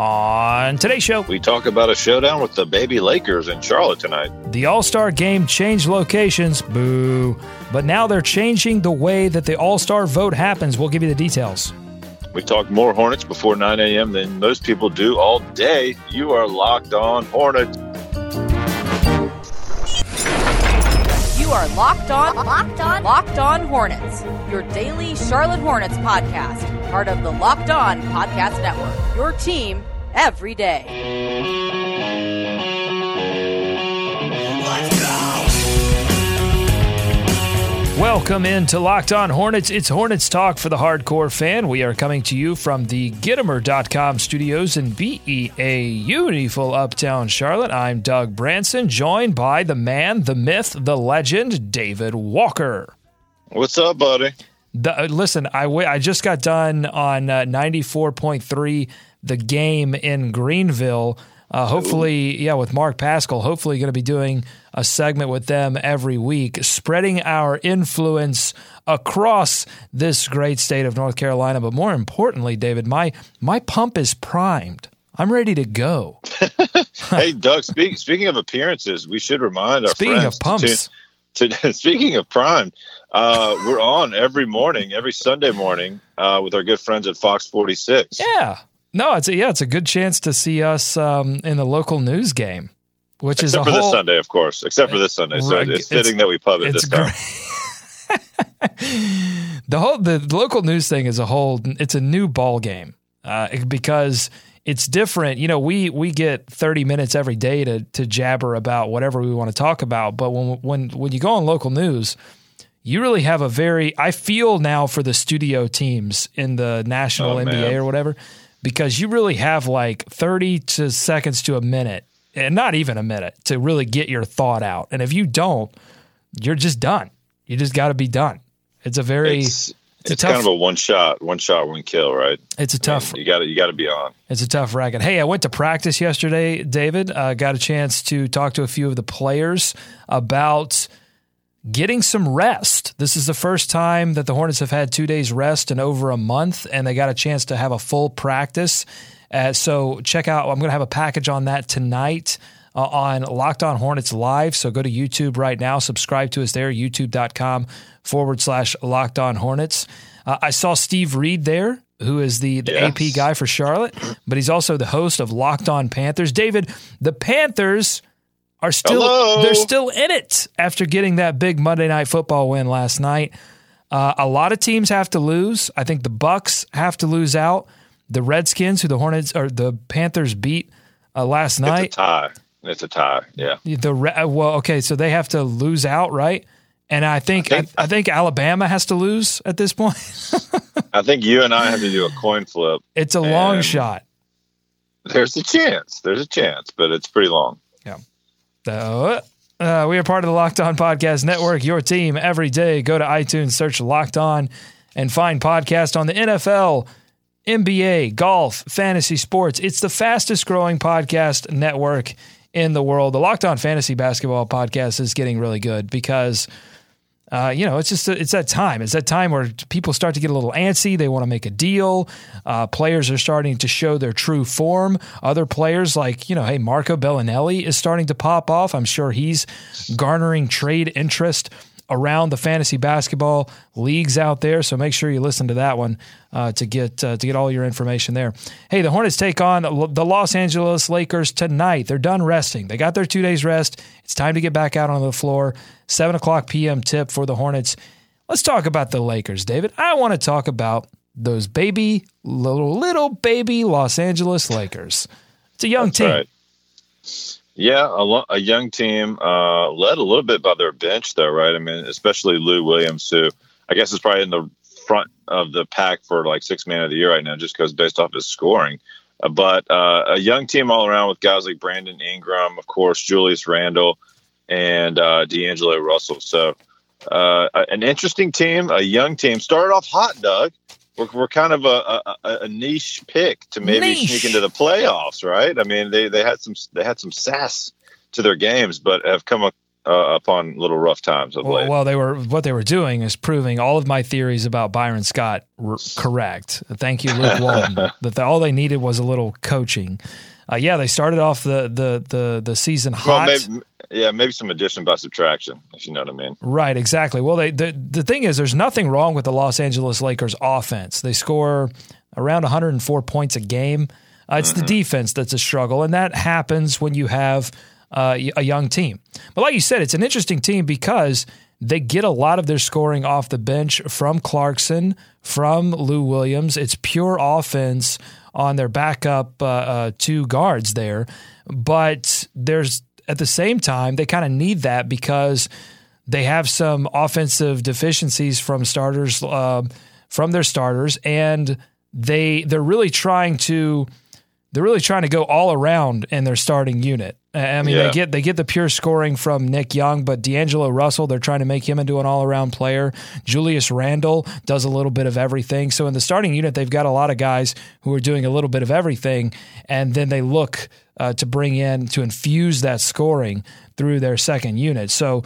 On today's show, we talk about a showdown with the baby Lakers in Charlotte tonight. The All Star game changed locations, boo. But now they're changing the way that the All Star vote happens. We'll give you the details. We talk more Hornets before 9 a.m. than most people do all day. You are locked on Hornets. You are locked on, locked on, locked on Hornets. Your daily Charlotte Hornets podcast, part of the Locked On Podcast Network. Your team every day. Welcome into Locked On Hornets. It's Hornets Talk for the hardcore fan. We are coming to you from the Gittimer.com studios in BEA, beautiful uptown Charlotte. I'm Doug Branson, joined by the man, the myth, the legend, David Walker. What's up, buddy? The, uh, listen, I, w- I just got done on uh, 94.3, the game in Greenville. Uh, hopefully, yeah, with Mark Pascal, hopefully going to be doing a segment with them every week, spreading our influence across this great state of North Carolina. But more importantly, David, my my pump is primed. I'm ready to go. hey, Doug. Speak, speaking of appearances, we should remind our speaking friends of pumps. To, to, speaking of prime, uh, we're on every morning, every Sunday morning, uh, with our good friends at Fox 46. Yeah. No, it's a, yeah, it's a good chance to see us um, in the local news game, which Except is a for whole, this Sunday, of course. Except for this Sunday, so it's it's- fitting that we pub it this time. the whole the local news thing is a whole it's a new ball game uh, because it's different you know we we get 30 minutes every day to to jabber about whatever we want to talk about but when when when you go on local news you really have a very I feel now for the studio teams in the national Oh, NBA man. or whatever because you really have like 30 to seconds to a minute and not even a minute to really get your thought out and if you don't you're just done you just got to be done it's a very It's, a it's tough- kind of a one shot, one shot, one kill, right? it's a tough You got to you got to be on. it's a tough racket. Hey, I went to practice yesterday, David. Uh, got a chance to talk to a few of the players about getting some rest. This is the first time that the Hornets have had two days rest in over a month, and they got a chance to have a full practice. Uh, so check out. I'm going to have a package on that tonight. Uh, on Locked On Hornets Live. So go to YouTube right now, subscribe to us there, youtube.com forward slash Locked On Hornets. Uh, I saw Steve Reed there, who is the, the Yes. AP guy for Charlotte, but he's also the host of Locked On Panthers. David, the Panthers are still Hello. they're still in it after getting that big Monday night football win last night. Uh, a lot of teams have to lose. I think the Bucs have to lose out. The Redskins, who the Hornets or the Panthers beat uh, last night. It's a tie. It's a tie. Yeah. the Re- uh, well, okay, so they have to lose out, right? And I think I I I think, think- Alabama has to lose at this point. I think you and I have to do a coin flip. it's a long shot. There's a chance. There's a chance, but it's pretty long. So, uh, we are part of the Locked On Podcast Network, your team every day. Go to iTunes, search Locked On, and find podcast on the NFL, NBA, golf, fantasy sports. It's the fastest growing podcast network in the world. The Locked On Fantasy Basketball podcast is getting really good because. Uh, you know, it's just it's that time. It's that time where people start to get a little antsy. They want to make a deal. Uh, players are starting to show their true form. Other players, like you know, hey, Marco Belinelli is starting to pop off. I'm sure he's garnering trade interest around the fantasy basketball leagues out there. So make sure you listen to that one uh, to get uh, to get all your information there. Hey, the Hornets take on the Los Angeles Lakers tonight. They're done resting. They got their two days rest. It's time to get back out on the floor. Seven o'clock p.m. tip for the Hornets. Let's talk about the Lakers, David. I want to talk about those baby little little baby Los Angeles Lakers. It's a young That's team. right. Yeah, a, lo- a young team, uh, led a little bit by their bench, though, right? I mean, especially Lou Williams, who I guess is probably in the front of the pack for like six man of the year right now, just because based off his scoring. Uh, but uh, a young team all around with guys like Brandon Ingram, of course, Julius Randle, and uh, D'Angelo Russell. So uh, an interesting team, a young team. Started off hot, Doug. We're, we're kind of a, a, a niche pick to maybe Niche. sneak into the playoffs, right? I mean, they, they had some they had some sass to their games, but have come up, uh, upon little rough times of Well, late. well, they were what they were doing is proving all of my theories about Byron Scott were correct. Thank you, Luke Walton. that all they needed was a little coaching. Uh, yeah, they started off the the the the season Well, hot. maybe, yeah, maybe some addition by subtraction, if you know what I mean. Right, exactly. Well, they the the thing is, there's nothing wrong with the Los Angeles Lakers offense. They score around 104 points a game. Uh, it's the defense that's a struggle, and that happens when you have uh, a young team. But like you said, it's an interesting team because they get a lot of their scoring off the bench from Clarkson, from Lou Williams. It's pure offense on their backup uh, uh, two guards there, but there's at the same time they kind of need that because they have some offensive deficiencies from starters uh, from their starters, and they they're really trying to they're really trying to go all around in their starting unit. I mean, Yeah. they get they get the pure scoring from Nick Young, but D'Angelo Russell, they're trying to make him into an all around player. Julius Randle does a little bit of everything. So in the starting unit, they've got a lot of guys who are doing a little bit of everything, and then they look uh, to bring in to infuse that scoring through their second unit. So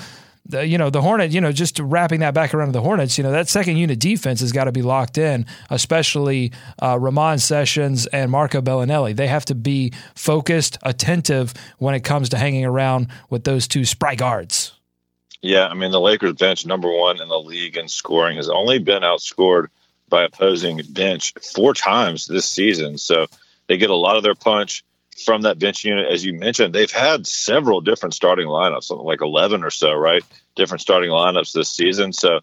the, you know the Hornet, you know, just wrapping that back around to the Hornets, you know, that second unit defense has got to be locked in, especially uh, Ramon Sessions and Marco Belinelli. They have to be focused, attentive when it comes to hanging around with those two spry guards. Yeah, I mean the Lakers bench number one in the league in scoring has only been outscored by opposing bench four times this season. So they get a lot of their punch from that bench unit. As you mentioned, they've had several different starting lineups, something like eleven or so, right? Different starting lineups this season. So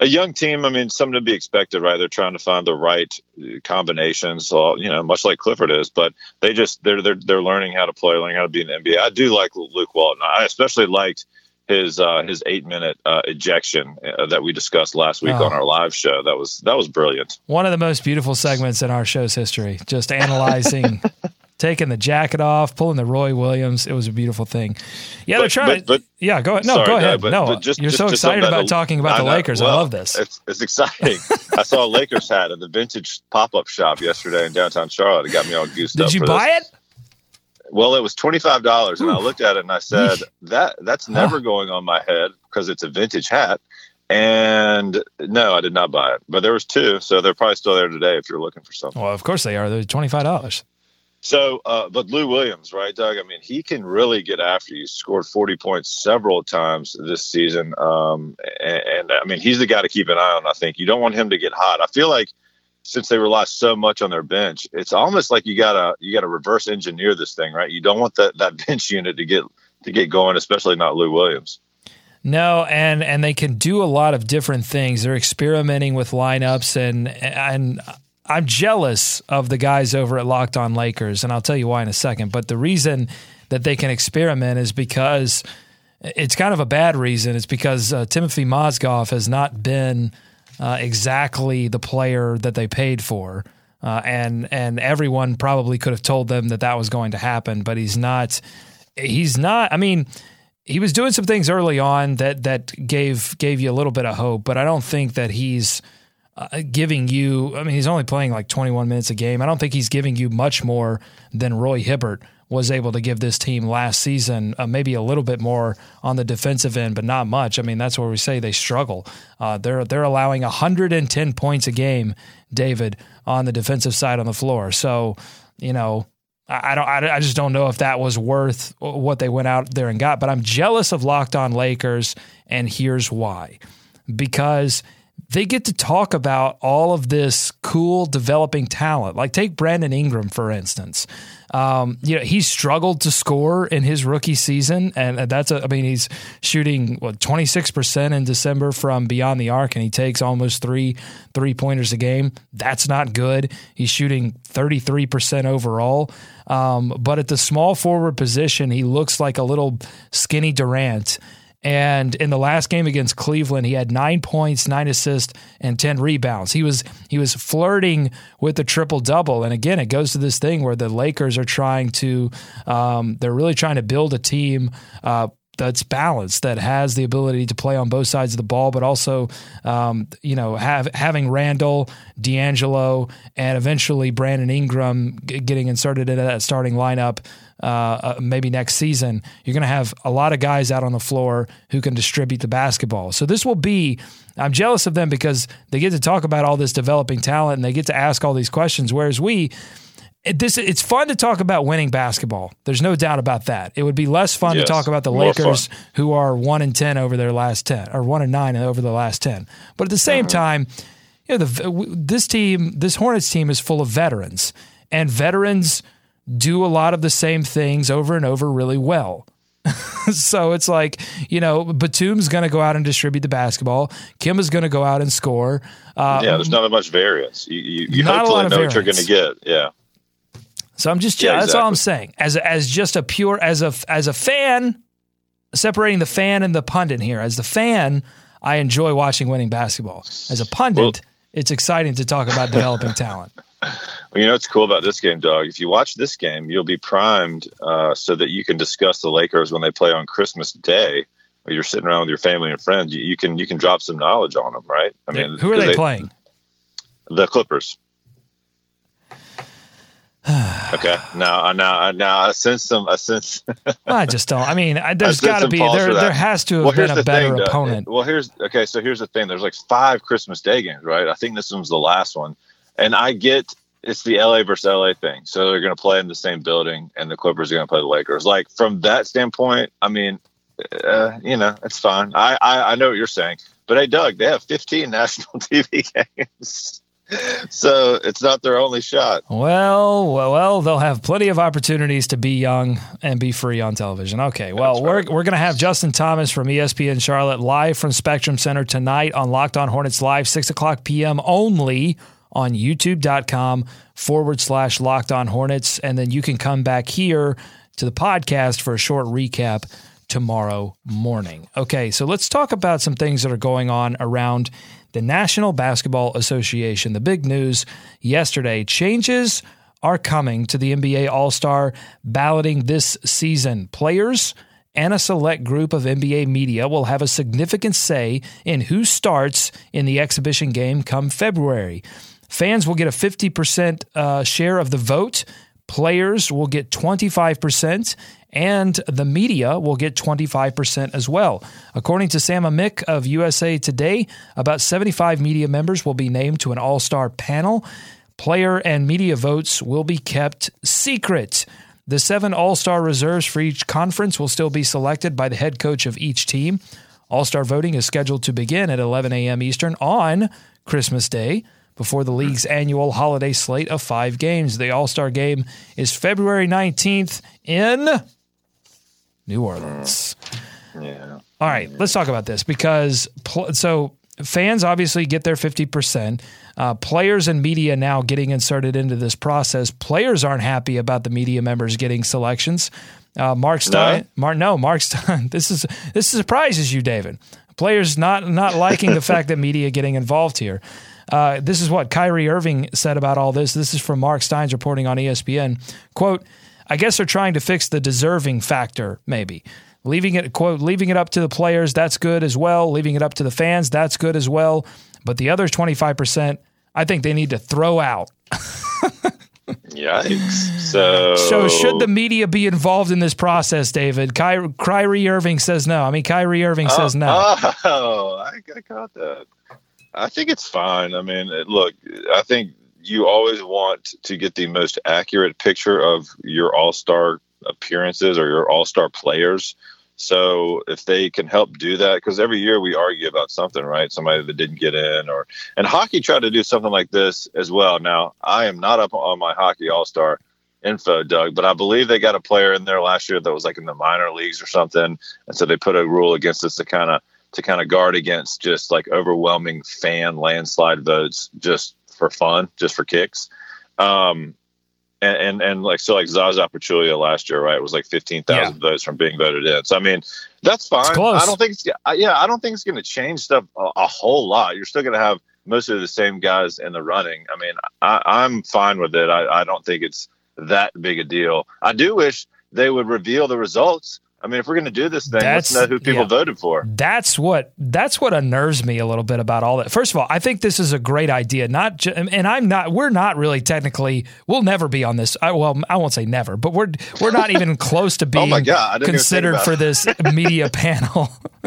a young team, I mean, something to be expected, right? They're trying to find the right uh, combinations, so, you know, much like Clifford is, but they just they're they're they're learning how to play, learning how to be in the NBA. I do like Luke Walton. I especially liked his uh, his eight minute uh, ejection uh, that we discussed last week Oh. on our live show. That was that was brilliant. One of the most beautiful segments in our show's history. Just analyzing, taking the jacket off, pulling the Roy Williams. It was a beautiful thing. Yeah, they're trying. but- but- yeah, go ahead. No, Sorry, go ahead. but- no, but just- you're just- so excited about that- talking about I the know. Lakers. I love this. It's, it's exciting. I saw a Lakers hat at the vintage pop up shop yesterday in downtown Charlotte. It got me all goosed up. Did you buy this. it? Well, it was twenty five dollars, and I looked at it and I said that that's never going on my head because it's a vintage hat. And no, I did not buy it, but there was two, so they're probably still there today if you're looking for something. Well, of course they are. They're twenty five dollars. So, uh, but Lou Williams, right, Doug? I mean, he can really get after you. Scored 40 points several times this season. Um, and, and I mean, he's the guy to keep an eye on, I think. You don't want him to get hot. I feel like since they rely so much on their bench, it's almost like you gotta you gotta reverse engineer this thing, right? You don't want that, that bench unit to get to get going, especially not Lou Williams. No, and and they can do a lot of different things. They're experimenting with lineups, and and I'm jealous of the guys over at Locked On Lakers, and I'll tell you why in a second. But the reason that they can experiment is because it's kind of a bad reason. It's because uh, Timothy Mozgov has not been uh, exactly the player that they paid for. Uh, and and everyone probably could have told them that that was going to happen, but he's not. He's not. I mean, he was doing some things early on that that gave gave you a little bit of hope, but I don't think that he's uh, giving you. I mean, he's only playing like 21 minutes a game. I don't think he's giving you much more than Roy Hibbert was able to give this team last season. Uh, maybe a little bit more on the defensive end, but not much. I mean, that's where we say they struggle. Uh, they're they're allowing 110 points a game, David, on the defensive side on the floor. So you know. I don't. I I just don't know if that was worth what they went out there and got. But I'm jealous of Locked On Lakers, and here's why: because they get to talk about all of this cool developing talent. Like take Brandon Ingram for instance. Um, you know, he struggled to score in his rookie season, and that's a, I mean, he's shooting what twenty six percent in December from beyond the arc, and he takes almost three three pointers a game. That's not good. He's shooting thirty three percent overall. Um, but at the small forward position, he looks like a little skinny Durant And in the last game against Cleveland, he had nine points, nine assists, and ten rebounds. He was he was flirting with the triple double. And again, it goes to this thing where the Lakers are trying to um, they're really trying to build a team. Uh, that's balanced, that has the ability to play on both sides of the ball, but also, um, you know, have having Randle, D'Angelo, and eventually Brandon Ingram getting inserted into that starting lineup. Uh, uh, maybe next season, you're going to have a lot of guys out on the floor who can distribute the basketball. So this will be. I'm jealous of them because they get to talk about all this developing talent and they get to ask all these questions. Whereas we, it, this it's fun to talk about winning basketball. There's no doubt about that. It would be less fun Yes, to talk about the Lakers fun. who are one and ten over their last ten, or one and nine over the last ten. But at the same time, you know, the this team, this Hornets team, is full of veterans, and veterans do a lot of the same things over and over really well. so it's like, you know, Batum's going to go out and distribute the basketball. Kim is going to go out and score. Uh, yeah, there's not that much variance. You, you, you Not a lot hopefully know what you're going to get. Yeah. So I'm just Yeah, that's all I'm saying. As as just a pure as a as a fan, separating the fan and the pundit here. As the fan, I enjoy watching winning basketball. As a pundit, Well- it's exciting to talk about developing talent. Well, you know what's cool about this game, Doug? If you watch this game, you'll be primed uh, so that you can discuss the Lakers when they play on Christmas Day. Or you're sitting around with your family and friends. You, you can you can drop some knowledge on them, right? I mean, Who are they, because playing? The Clippers. okay. Now, now, now, I sense some. I sense. I just don't. I mean, I, there's got to be there. There has to have well, been a better thing, opponent. Well, here's okay. So here's the thing. There's like five Christmas Day games, right? I think this one's the last one, and I get it's the LA versus LA thing. So they're going to play in the same building, and the Clippers are going to play the Lakers. Like from that standpoint, I mean, uh, you know, it's fine. I, I I know what you're saying, but hey, Doug, they have 15 national TV games. So it's not their only shot. Well, well, well, they'll have plenty of opportunities to be young and be free on television. Okay, well, we're, we're going to have Justin Thomas from ESPN Charlotte live from Spectrum Center tonight on Locked On Hornets Live, 6 o'clock p.m. only on youtube.com forward slash Locked On Hornets. And then you can come back here to the podcast for a short recap tomorrow morning. Okay, so let's talk about some things that are going on around the National Basketball Association. The big news yesterday changes are coming to the NBA All Star balloting this season. Players and a select group of NBA media will have a significant say in who starts in the exhibition game come February. Fans will get a 50% uh, share of the vote. Players will get 25%, and the media will get 25% as well. According to Sam Amick of USA Today, about 75 media members will be named to an all star panel. Player and media votes will be kept secret. The seven all star reserves for each conference will still be selected by the head coach of each team. All star voting is scheduled to begin at 11 a.m. Eastern on Christmas Day before the league's annual holiday slate of five games. The All Star game is February 19th in New Orleans. Yeah. All right, let's talk about this because pl- so fans obviously get their 50%. Uh, players and media now getting inserted into this process. Players aren't happy about the media members getting selections. Uh, Marc Stein, Mark, no, Marc Stein. This is this surprises you, David. Players not not liking the fact that media getting involved here. Uh, this is what Kyrie Irving said about all this. This is from Marc Stein's reporting on ESPN. Quote, I guess they're trying to fix the deserving factor, maybe. Leaving it, quote, leaving it up to the players, that's good as well. Leaving it up to the fans, that's good as well. But the other 25%, I think they need to throw out. Yikes. So, So, should the media be involved in this process, David? Ky- Kyrie Irving says no. I mean, Kyrie Irving says no. Oh, I, I caught that. I think it's fine. I mean, look, I think you always want to get the most accurate picture of your all star appearances or your all star players. So if they can help do that, because every year we argue about something, right? Somebody that didn't get in, or and hockey tried to do something like this as well. Now I am not up on my hockey all star info, Doug, but I believe they got a player in there last year that was like in the minor leagues or something, and so they put a rule against us to kind of to kind of guard against just like overwhelming fan landslide votes just for fun, just for kicks. Um, and and, and like so like Zaza Pachulia last year, right? It was like fifteen thousand Yeah. votes from being voted in. So I mean, that's fine. I don't think it's yeah, I don't think it's going to change stuff a, a whole lot. You're still going to have most of the same guys in the running. I mean, I, I'm fine with it. I, I don't think it's that big a deal. I do wish they would reveal the results. I mean, if we're going to do this thing, That's- let's know who people yeah. voted for. That's what that's what unnerves me a little bit about all that. First of all, I think this is a great idea. Not ju- and I'm not. We're not really technically. We'll never be on this. I, well, I won't say never, but we're we're not even close to oh being Oh God, I didn't even think considered for this media panel.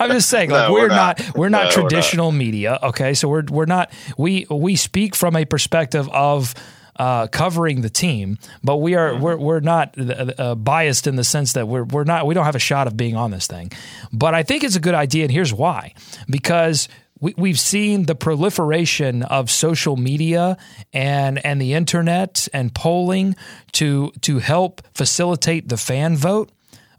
I'm just saying, like No, we're, we're not, not. we're not No, we're not. traditional media. Okay, so we're we're not we we speak from a perspective of. Uh, covering the team, but we are we're we're not uh, uh, biased in the sense that we're we're not we don't have a shot of being on this thing. But I think it's a good idea, and here's why: because we, we've seen the proliferation of social media and and the internet and polling to to help facilitate the fan vote.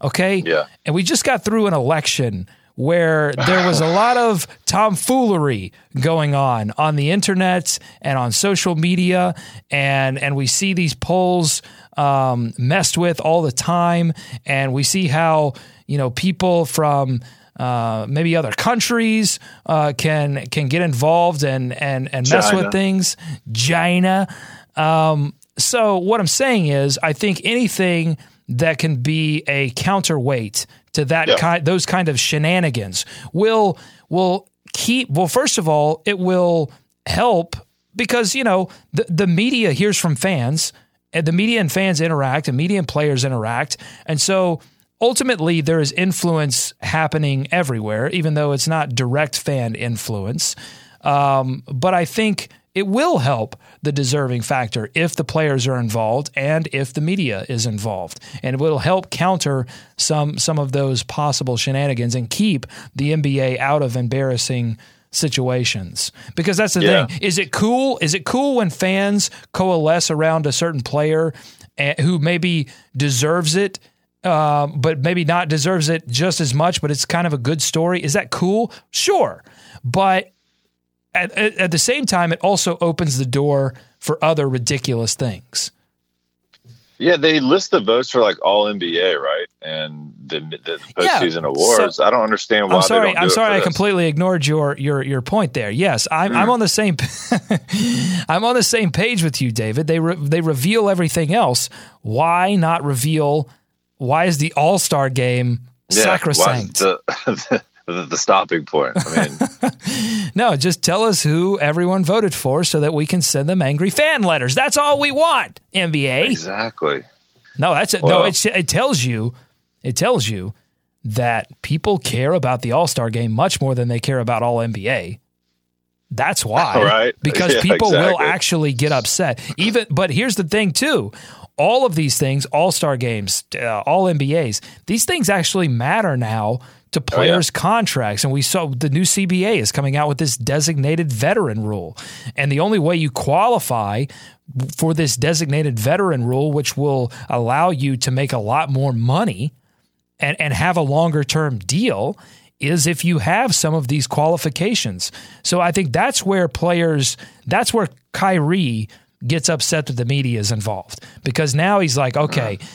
Okay, Yeah. and we just got through an election where there was a lot of tomfoolery going on on the internet and on social media, and and we see these polls um, messed with all the time, and we see how you know people from uh, maybe other countries uh, can can get involved and and and mess China. with things. China. Um, so what I'm saying is, I think anything that can be a counterweight to that Yeah. kind, those kind of shenanigans will will keep. Well, first of all, it will help because you know the the media hears from fans, and the media and fans interact, and media and players interact, and so ultimately there is influence happening everywhere, even though it's not direct fan influence. Um, but I think it will help the deserving factor if the players are involved and if the media is involved, and it will help counter some some of those possible shenanigans and keep the NBA out of embarrassing situations. Because that's the Yeah. thing: is it cool? Is it cool when fans coalesce around a certain player eh, who maybe deserves it? um, but maybe not deserves it just as much, but it's kind of a good story. Is that cool? Sure. But at, at, the same time, it also opens the door for other ridiculous things. Yeah, they list the votes for like all NBA, right? And the, the Yeah, postseason awards. I don't understand why I'm sorry. they don't do I'm sorry. I this. completely ignored your your your point there. Yes, I'm, I'm hmm. on the same. I'm on the same page with you, David. They re, they reveal everything else. Why not reveal? Why is the All Star game Yeah, sacrosanct? The, the, the stopping point. I mean, No, just tell us who everyone voted for so that we can send them angry fan letters. That's all we want, NBA. exactly. No, that's it. no, it, it tells you it tells you that people care about the All-Star game much more than they care about all NBA. That's why. Right. Because Yeah, people will actually get upset. Even but here's the thing too. All of these things, All-Star games, uh, all NBAs, these things actually matter now to Oh, players' contracts. And we saw the new CBA is coming out with this designated veteran rule. And the only way you qualify for this designated veteran rule, which will allow you to make a lot more money and, and have a longer term deal, is if you have some of these qualifications. So I think that's where players, that's where Kyrie gets upset that the media is involved because now he's like, okay. Uh-huh.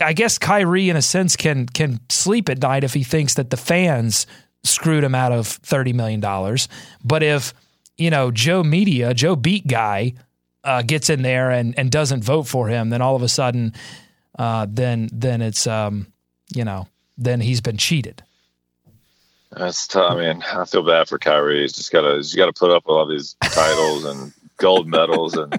I guess Kyrie, in a sense, can can sleep at night if he thinks that the fans screwed him out of thirty million dollars. But if you know Joe Media, Joe Beat guy, uh, gets in there and, and doesn't vote for him, then all of a sudden, uh, then then it's um, you know then he's been cheated. That's tough. I mean, I feel bad for Kyrie. He's just got to he's got to put up with all these titles and gold medals and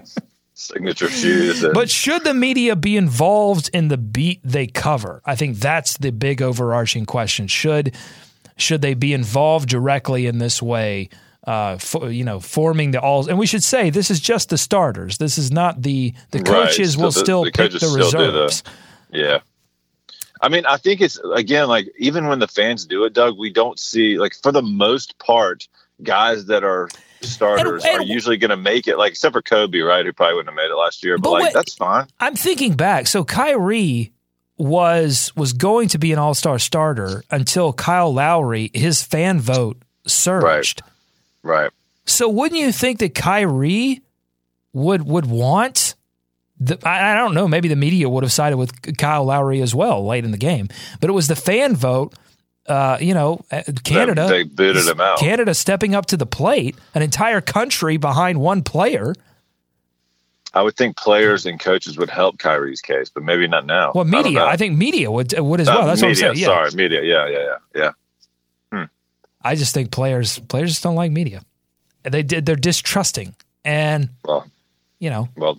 signature shoes. And, But should the media be involved in the beat they cover? I think that's the big overarching question. Should should they be involved directly in this way? Uh, for, you know, forming the alls, and we should say this is just the starters. This is not the the Right. coaches will The- still the pick the do the- reserves. yeah. I mean, I think it's again like even when the fans do it, Doug, we don't see like for the most part, guys that are starters And- are usually going to make it. Like except for Kobe, right, who probably wouldn't have made it last year. But, But like wait- that's fine. I'm thinking back. So Kyrie was was going to be an All Star starter until Kyle Lowry, his fan vote surged. Right. So wouldn't you think that Kyrie would would want the, I, I don't know. Maybe the media would have sided with Kyle Lowry as well late in the game, but it was the fan vote. Uh, you know, uh, Canada. They booted him out. Canada stepping up to the plate, an entire country behind one player. I would think players and coaches would help Kyrie's case, but maybe not now. Well, I media. know. I, think media would would as Uh, well. That's media, what I'm saying. Yeah. Sorry, media. Yeah, yeah, yeah, yeah. I just think players players just don't like media. They did. They're distrusting, and Well, you know, well,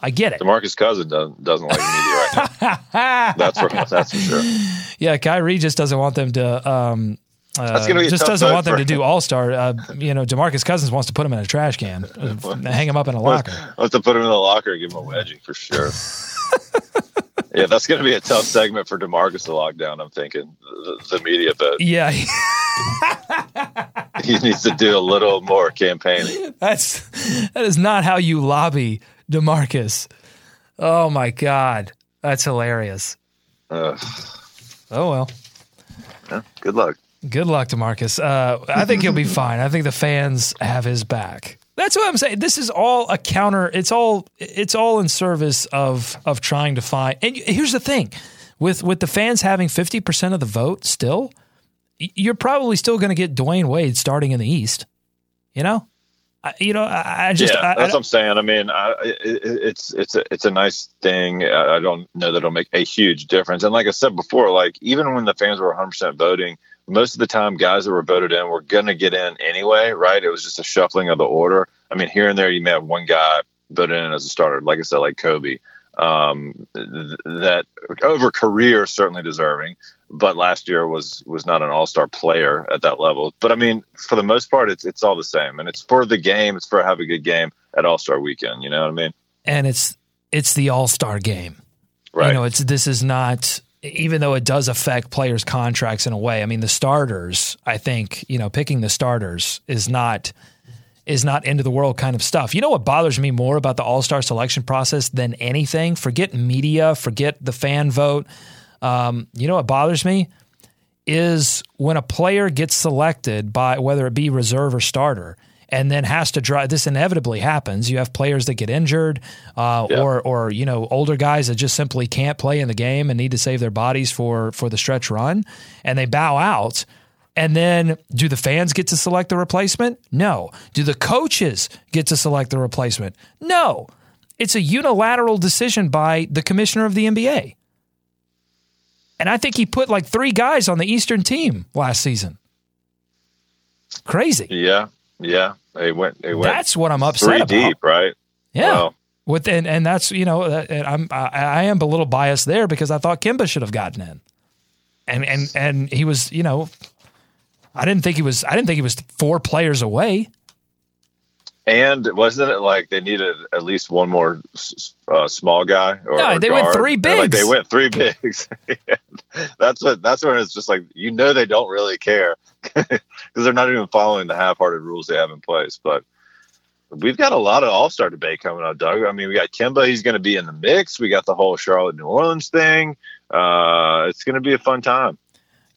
I get it. DeMarcus Cousins doesn't doesn't like media right now. That's for that's for sure. Yeah, Kyrie just doesn't want them to. Um, uh, That's gonna be a just doesn't want them to do. All Star. Uh, you know, DeMarcus Cousins wants to put him in a trash can, hang him up in a locker. Have to put him in the locker and give him a wedgie for sure. yeah, that's going to be a tough segment for DeMarcus to lock down. I'm thinking the, the media, but Yeah, he needs to do a little more campaigning. that's that is not how you lobby DeMarcus. Oh my god, that's hilarious. Uh, Oh well. yeah, good luck. Good luck to Marcus. Uh, I think he'll be fine. I think the fans have his back. That's what I'm saying. This is all a counter. It's all it's all in service of of trying to find. And here's the thing, with with the fans having 50 percent of the vote, still, you're probably still going to get Dwyane Wade starting in the East. You know, I, you know, I, I just yeah, I- that's what I'm saying. I mean, I, it, it- it's it's a it's a nice thing. I I don't know that it'll make a huge difference. And like I said before, like even when the fans were 100 percent voting, most of the time guys that were voted in were going to get in anyway, right? It was just a shuffling of the order. I mean, here and there you may have one guy voted in as a starter, like I said, like Kobe. Um, th- that over career certainly deserving, but last year was was not an all star player at that level. But I mean, for the most part, it's it's all the same, and it's for the game. It's for have a good game at All Star Weekend. You know what I mean? and it's it's the All Star game. Right. You know, it's this is not even though it does affect players' contracts in a way. I mean, the starters. I think you know picking the starters is not is not end of the world kind of stuff. You know what bothers me more about the All Star selection process than anything? Forget media, forget the fan vote. Um, you know what bothers me? Is when a player gets selected by whether it be reserve or starter and then has to drive this inevitably happens. You have players that get injured uh, Yeah. or or you know older guys that just simply can't play in the game and need to save their bodies for for the stretch run and they bow out and then do the fans get to select the replacement? No. Do the coaches get to select the replacement? No. It's a unilateral decision by the commissioner of the NBA and I think he put like three guys on the Eastern team last season. Crazy. Yeah, yeah. They went. They went. That's what I'm upset three about. deep, right? Yeah. Wow. With and, and that's you know uh, and I'm I, I am a little biased there because I thought Kemba should have gotten in, and and and he was you know, I didn't think he was I didn't think he was four players away. And wasn't it like they needed at least one more uh, small guy? Or, No, or they went three They're Like they went three bigs. that's what. That's when it's just like you know they don't really care because they're not even following the half-hearted rules they have in place. But we've got a lot of All-Star debate coming up, Doug. I mean, we got Kemba. He's going to be in the mix. We got the whole Charlotte New Orleans thing. Uh, it's going to be a fun time.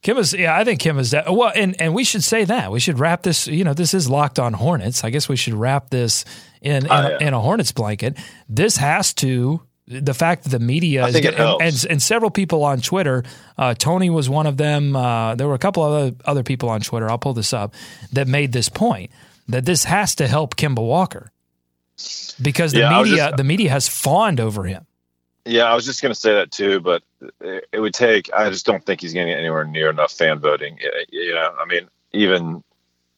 Kim is, yeah, I think Kim is that. Well, and and we should say that we should wrap this. You know, this is locked on Hornets. I guess we should wrap this in in, Oh, yeah. in a Hornets blanket. This has to. The fact that the media is and, and, and several people on Twitter, uh, Tony was one of them. Uh, there were a couple of other, other people on Twitter. I'll pull this up that made this point that this has to help Kemba Walker because the Yeah, media just- the media has fawned over him. Yeah, I was just going to say that too, but it, it would take. I just don't think he's going to get anywhere near enough fan voting. You know, I mean, even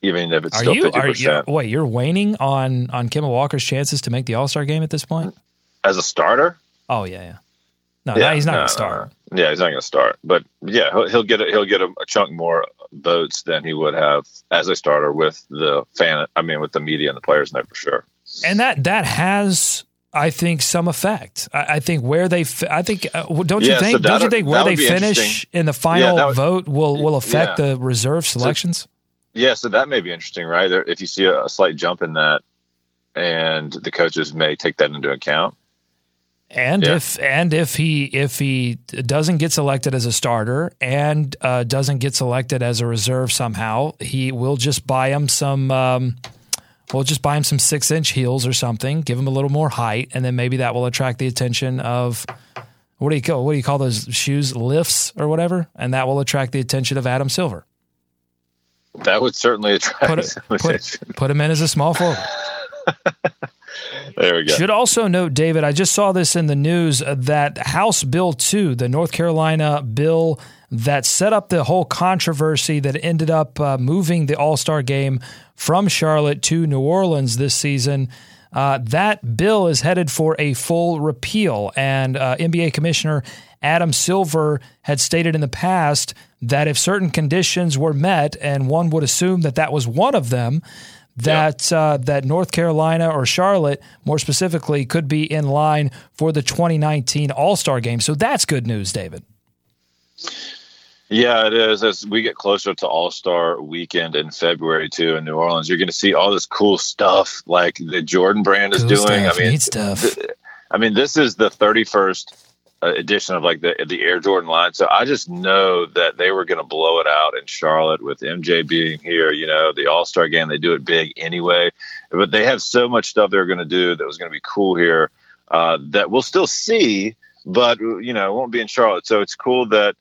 even if it's Are still you? fifty Are you? percent Wait, you're waning on on Kemba Walker's chances to make the All Star game at this point? as a starter. Oh yeah, yeah. No, yeah, no, he's not no, going to start. no. Yeah, he's not going to start. But yeah, he'll, he'll get a, he'll get a, a chunk more votes than he would have as a starter with the fan. I mean, with the media and the players in there for sure. And that that has, I think, some effect. I, I think where they, fi- I think, uh, don't you Yeah, so think? don't you think where they finish in the final that would- vote will will affect Yeah. the reserve selections? Yeah, so that may be interesting, right? There- If you see a, a slight jump in that, and the coaches may take that into account. And Yeah. if and if he if he doesn't get selected as a starter and uh, doesn't get selected as a reserve somehow, he will just buy him some. Um, Well, just buy him some six inch heels or something. Give him a little more height, and then maybe that will attract the attention of what do you call what do you call those shoes lifts or whatever, and that will attract the attention of Adam Silver. That would certainly attract Put, put, put him in as a small forward. there we go. Should also note, David, I just saw this in the news uh, that House Bill 2, the North Carolina bill that set up the whole controversy that ended up uh, moving the All Star game from Charlotte to New Orleans this season. Uh, that bill is headed for a full repeal. And uh, NBA Commissioner Adam Silver had stated in the past that if certain conditions were met, and one would assume that that was one of them, that uh, that North Carolina or Charlotte, more specifically, could be in line for the 2019 All Star Game. So that's good news, David. Yeah, it is. As we get closer to All Star Weekend in February too in New Orleans, you're going to see all this cool stuff like the Jordan brand is Cool doing. stuff, I mean, stuff. th- I mean, this is the 31st uh, edition of like the the Air Jordan line. So I just know that they were going to blow it out in Charlotte with MJ being here. You know, the All Star game, they do it big anyway. But they have so much stuff they're going to do that was going to be cool here uh, that we'll still see, but you know, it won't be in Charlotte. So it's cool that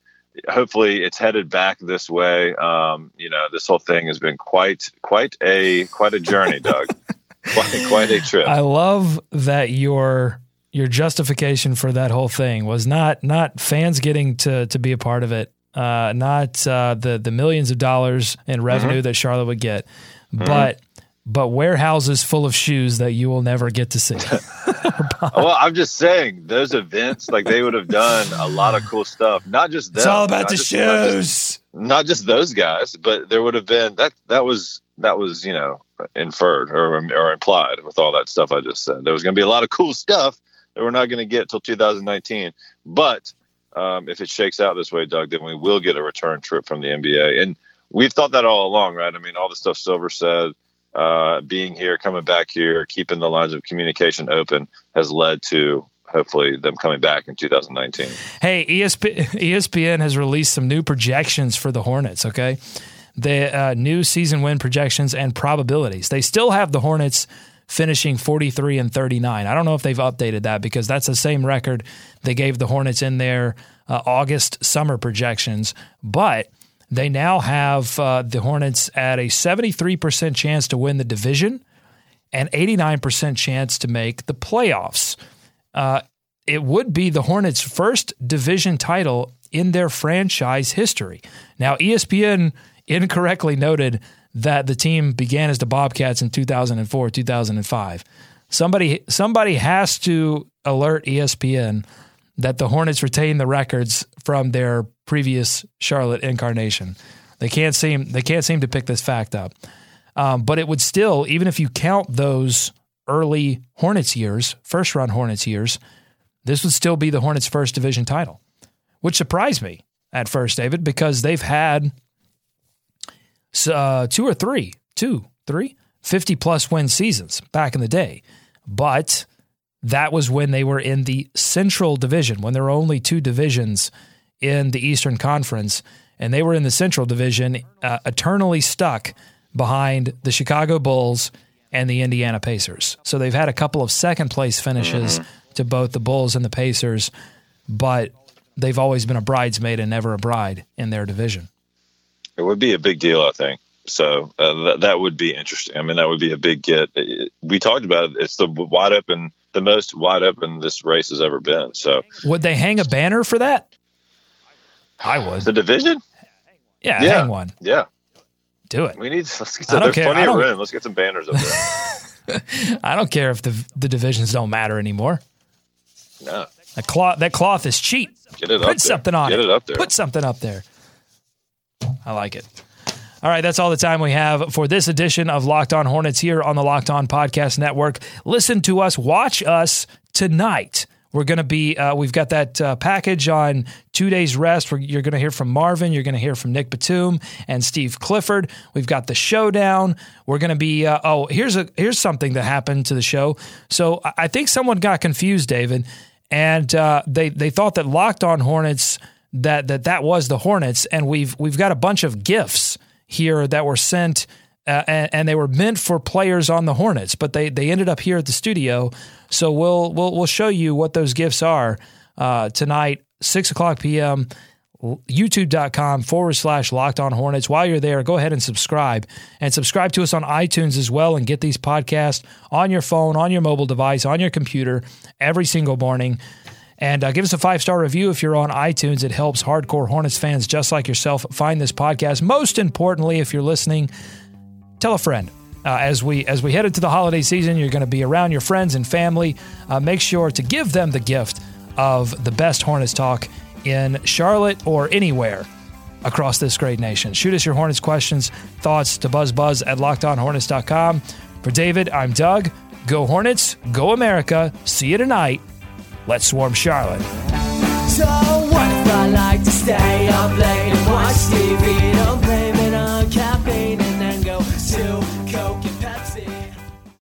hopefully it's headed back this way. Um, you know, this whole thing has been quite quite a quite a journey, Doug. quite, quite a trip. I love that your your justification for that whole thing was not not fans getting to to be a part of it, uh, not uh, the the millions of dollars in revenue Mm-hmm. that Charlotte would get, but but warehouses full of shoes that you will never get to see. well, I'm just saying those events, like they would have done a lot of cool stuff. Not just them, it's all about the just- not just- shoes. not just those guys, but there would have been that that was that was you know inferred or or implied with all that stuff I just said. There was going to be a lot of cool stuff that we're not going to get till 2019. But um, if it shakes out this way, Doug, then we will get a return trip from the NBA, and we've thought that all along, right? I mean, all the stuff Silver said. Uh, being here, coming back here, keeping the lines of communication open has led to hopefully them coming back in 2019. Hey, ESP, ESPN has released some new projections for the Hornets. Okay, the uh, new season win projections and probabilities. They still have the Hornets finishing 43 and 39. I don't know if they've updated that because that's the same record they gave the Hornets in their uh, August summer projections, but they now have uh, the Hornets at a 73% chance to win the division and 89% chance to make the playoffs it would be the Hornets' first division title in their franchise history. Now, ESPN incorrectly noted that the team began as the Bobcats in 2004, 2005. Somebody somebody has to alert ESPN that the Hornets retain the records from their previous Charlotte incarnation. They can't seem they can't seem to pick this fact up. Um, but it would still, even if you count those early Hornets years, first run Hornets years, this would still be the Hornets' first division title, which surprised me at first, David, because they've had uh, two or three, two, three, 50 plus win seasons back in the day. But that was when they were in the Central Division, when there were only two divisions in the Eastern Conference. And they were in the Central Division, uh, eternally stuck behind the Chicago Bulls and the Indiana Pacers. So they've had a couple of second place finishes to both the Bulls and the Pacers, but they've always been a bridesmaid and never a bride in their division. It would be a big deal, I think. So uh, that that would be interesting. I mean, that would be a big get. It- We talked about it. It's the wide open, the most wide open this race has ever been. So Would they hang a banner for that? I would. the division, Yeah, Yeah. hang one. yeah, Do it. we need. Let's get I some, don't there's care. plenty of room. Let's get some banners up there. I don't care if the the divisions don't matter anymore. no, That cloth that cloth is cheap. get it up Put there. something on Get it. it up there. Put something up there. I like it. All right, that's all the time we have for this edition of Locked On Hornets here on the Locked On Podcast Network. Listen to us, watch us tonight. We're going to be, uh, we've got that uh, package on two days rest. You're going to hear from Marvin, you're going to hear from Nick Batum and Steve Clifford. We've got the showdown. We're going to be, uh, oh, here's a here's something that happened to the show. So I- I think someone got confused, David, and uh, they they thought that Locked On Hornets that that that was the Hornets, and we've we've got a bunch of gifts here that were sent uh, and, and, they were meant for players on the Hornets, but they they ended up here at the studio. So we'll we'll we'll show you what those gifts are uh, tonight, six o'clock p.m. YouTube.com forward slash locked on hornets. While you're there, go ahead and subscribe and subscribe to us on iTunes as well and get these podcasts on your phone, on your mobile device, on your computer every single morning. And uh, give us a five star review if you're on iTunes. It helps hardcore Hornets fans just like yourself find this podcast. Most importantly, if you're listening, tell a friend. Uh, as we as we head into the holiday season, you're going to be around your friends and family. Uh, make sure to give them the gift of the best Hornets talk in Charlotte or anywhere across this great nation. Shoot us your Hornets questions, thoughts to buzzbuzz at lockedonhornets.com. For David, I'm Doug. Go Hornets, go America. See you tonight. Let's swarm Charlotte. So what if I like to stay up late and watch TV?